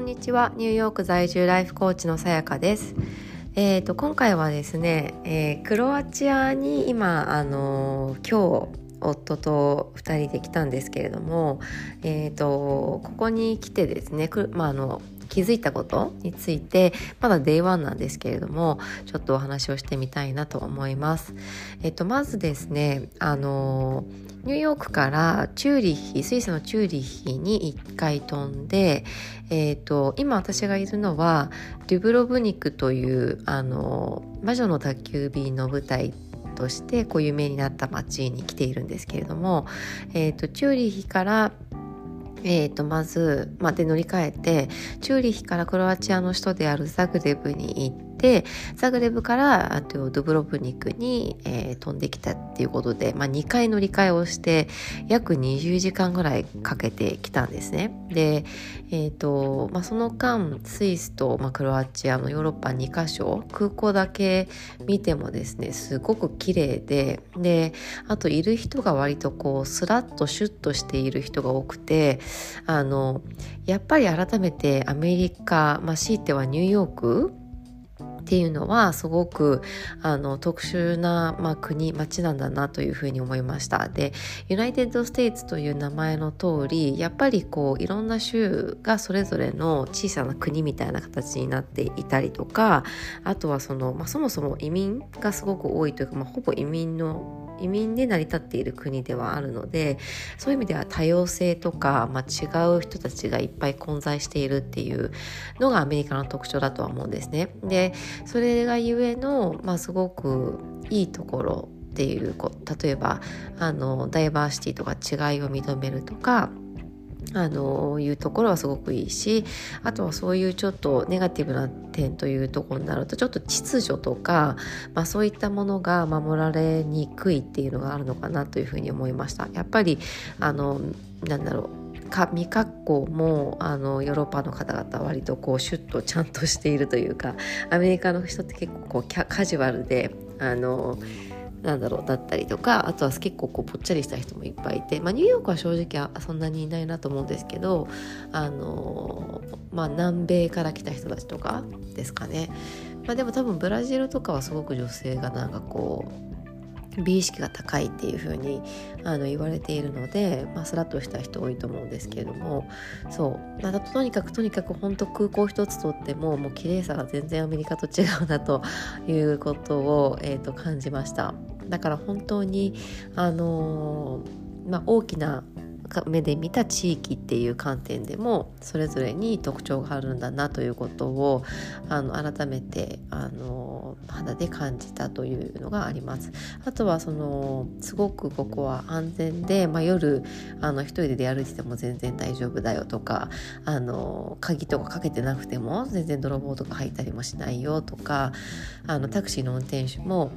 こんにちは。ニューヨーク在住ライフコーチのさやかです。えーと、今回はですね、えー、クロアチアに今あのー、今日夫と2人で来たんですけれども、えーと、ここに来てですねまあ、あの気づいたことについてまだ Day1 なんですけれどもちょっとお話をしてみたいなと思います。えっと、まずですねあのニューヨークからチューリッヒスイスのチューリッヒに1回飛んで、えーと、今私がいるのはデュブロブニクというあの魔女の宅急便の舞台としてこう有名になった街に来ているんですけれども、えーとチューリッヒからえー、とまず、まあ、で乗り換えてチューリヒからクロアチアの首都であるザグレブに行っててザグレブからあとドブロブニクに、えー、飛んできたっていうことで、まあ、2回乗り換えをして約20時間ぐらいかけてきたんですね。で、えーとまあ、その間スイスと、まあ、クロアチアのヨーロッパ2カ所空港だけ見てもですねすごく綺麗でであといる人が割とこうスラッとシュッとしている人が多くてあのやっぱり改めてアメリカ、まあ、強いてはニューヨークっていうのはすごくあの特殊な、まあ、国町なんだなというふうに思いました。でUnited States という名前の通りやっぱりこういろんな州がそれぞれの小さな国みたいな形になっていたりとかあとはその、まあ、そもそも移民がすごく多いというか、まあ、ほぼ移民の移民で成り立っている国ではあるのでそういう意味では多様性とか、まあ、違う人たちがいっぱい混在しているっていうのがアメリカの特徴だとは思うんですね。でそれがゆえの、まあ、すごくいいところっていう例えばあのダイバーシティとか違いを認めるとかあのいうところはすごくいいしあとはそういうちょっとネガティブな点というところになるとちょっと秩序とか、まあ、そういったものが守られにくいっていうのがあるのかなというふうに思いました。やっぱりあのなんだろう未格好もあのヨーロッパの方々は割とこうシュッとちゃんとしているというかアメリカの人って結構こうカジュアルであの。なんだろうだったりとかあとは結構こうぽっちゃりした人もいっぱいいて、まあ、ニューヨークは正直そんなにいないなと思うんですけどあの、まあ、南米から来た人たちとかですかね、まあ、でも多分ブラジルとかはすごく女性がなんかこう美意識が高いっていう風にあに言われているので、まあ、スラッとした人多いと思うんですけれどもそう。だととにかくとにかく本当空港一つとってももう綺麗さが全然アメリカと違うなということを、えーと感じました。だから本当にあの、まあ、大きな目で見た地域っていう観点でもそれぞれに特徴があるんだなということをあの改めてあの肌で感じたというのがあります。あとはそのすごくここは安全で、まあ、夜あの一人で出歩いてても全然大丈夫だよとかあの鍵とかかけてなくても全然泥棒とか入ったりもしないよとかあのタクシーの運転手も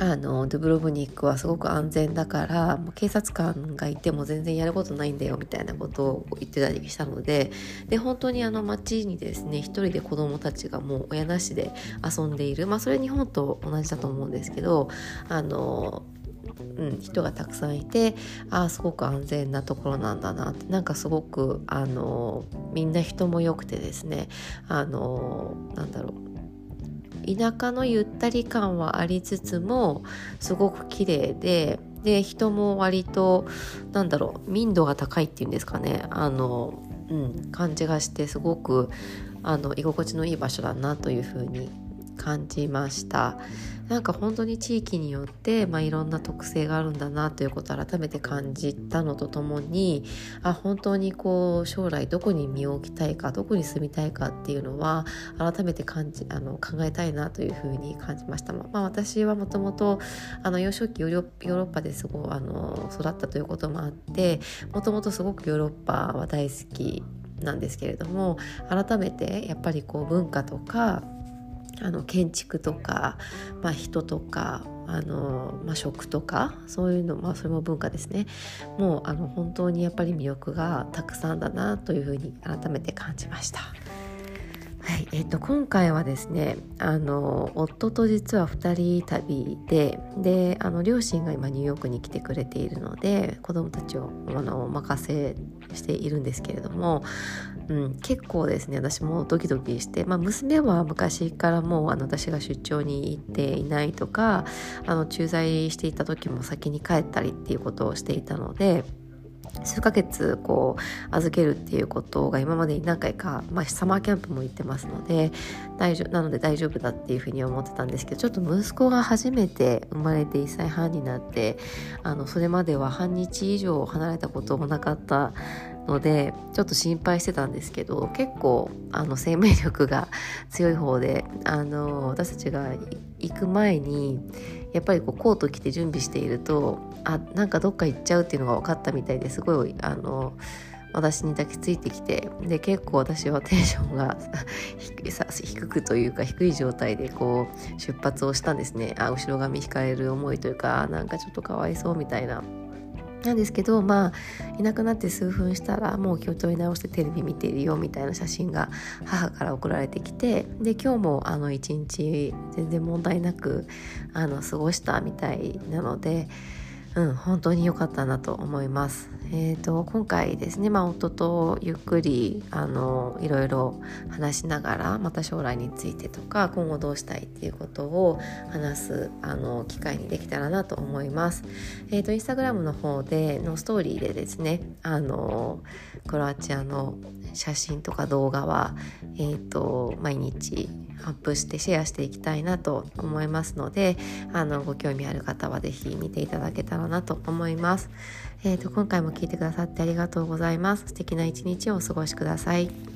あのドゥブロブニックはすごく安全だから警察官がいても全然やることないんだよみたいなことを言ってたりしたのでで本当にあの街にですね一人で子どもたちがもう親なしで遊んでいる。まあそれ日本と同じだと思うんですけどあのうん、人がたくさんいてああすごく安全なところなんだなって。なんかすごくあのみんな人も良くてですねあのなんだろう。田舎のゆったり感はありつつもすごく綺麗でで人も割となんだろう民度が高いっていうんですかね。あの、うん、感じがしてすごくあの居心地のいい場所だなというふうに感じましたなんか本当に地域によって、まあ、いろんな特性があるんだなということを改めて感じたのとともにあ本当にこう将来どこに身を置きたいかどこに住みたいかっていうのは改めて感じあの考えたいなというふうに感じました。まあ、私はもともと幼少期ヨーロッパですごいあの育ったということもあってもともとすごくヨーロッパは大好きなんですけれども改めてやっぱりこう文化とかあの建築とか、まあ、人とかあの、まあ、食とかそういうの、まあ、それも文化ですねもうあの本当にやっぱり魅力がたくさんだなというふうに改めて感じました。はいえーと、今回はですねあの夫と実は2人旅でであの両親が今ニューヨークに来てくれているので子供たちをあのお任せしているんですけれども、うん、結構ですね私もドキドキして、まあ、娘は昔からもうあの私が出張に行っていないとかあの駐在していた時も先に帰ったりっていうことをしていたので。数ヶ月こう預けるっていうことが今までに何回か、まあ、サマーキャンプも行ってますので大丈なので大丈夫だっていうふうに思ってたんですけどちょっと息子が初めて生まれて1歳半になってあのそれまでは半日以上離れたこともなかったのでちょっと心配してたんですけど結構あの生命力が強い方であの私たちが行く前にやっぱりこうコート着て準備しているとあなんかどっか行っちゃうっていうのが分かったみたいですごいあの私に抱きついてきてで結構私はテンションが 低くというか低い状態でこう出発をしたんですね。あ後ろ髪引かれる思いというかなんかちょっとかわいそうみたいななんですけどまあいなくなって数分したらもう気を取り直してテレビ見てるよみたいな写真が母から送られてきてで今日もあの一日全然問題なくあの過ごしたみたいなので。うん、本当に良かったなと思います。えーと、今回ですね、まあ、夫とゆっくりあのいろいろ話しながらまた将来についてとか今後どうしたいっていうことを話すあの機会にできたらなと思います。えーと、インスタグラムの方でのストーリーでですねあのクロアチアの写真とか動画は、えーと毎日アップしてシェアしていきたいなと思いますのであのご興味ある方は是非見ていただけたらなと思います。えーと、今回も聞いてくださってありがとうございます。素敵な一日をお過ごしください。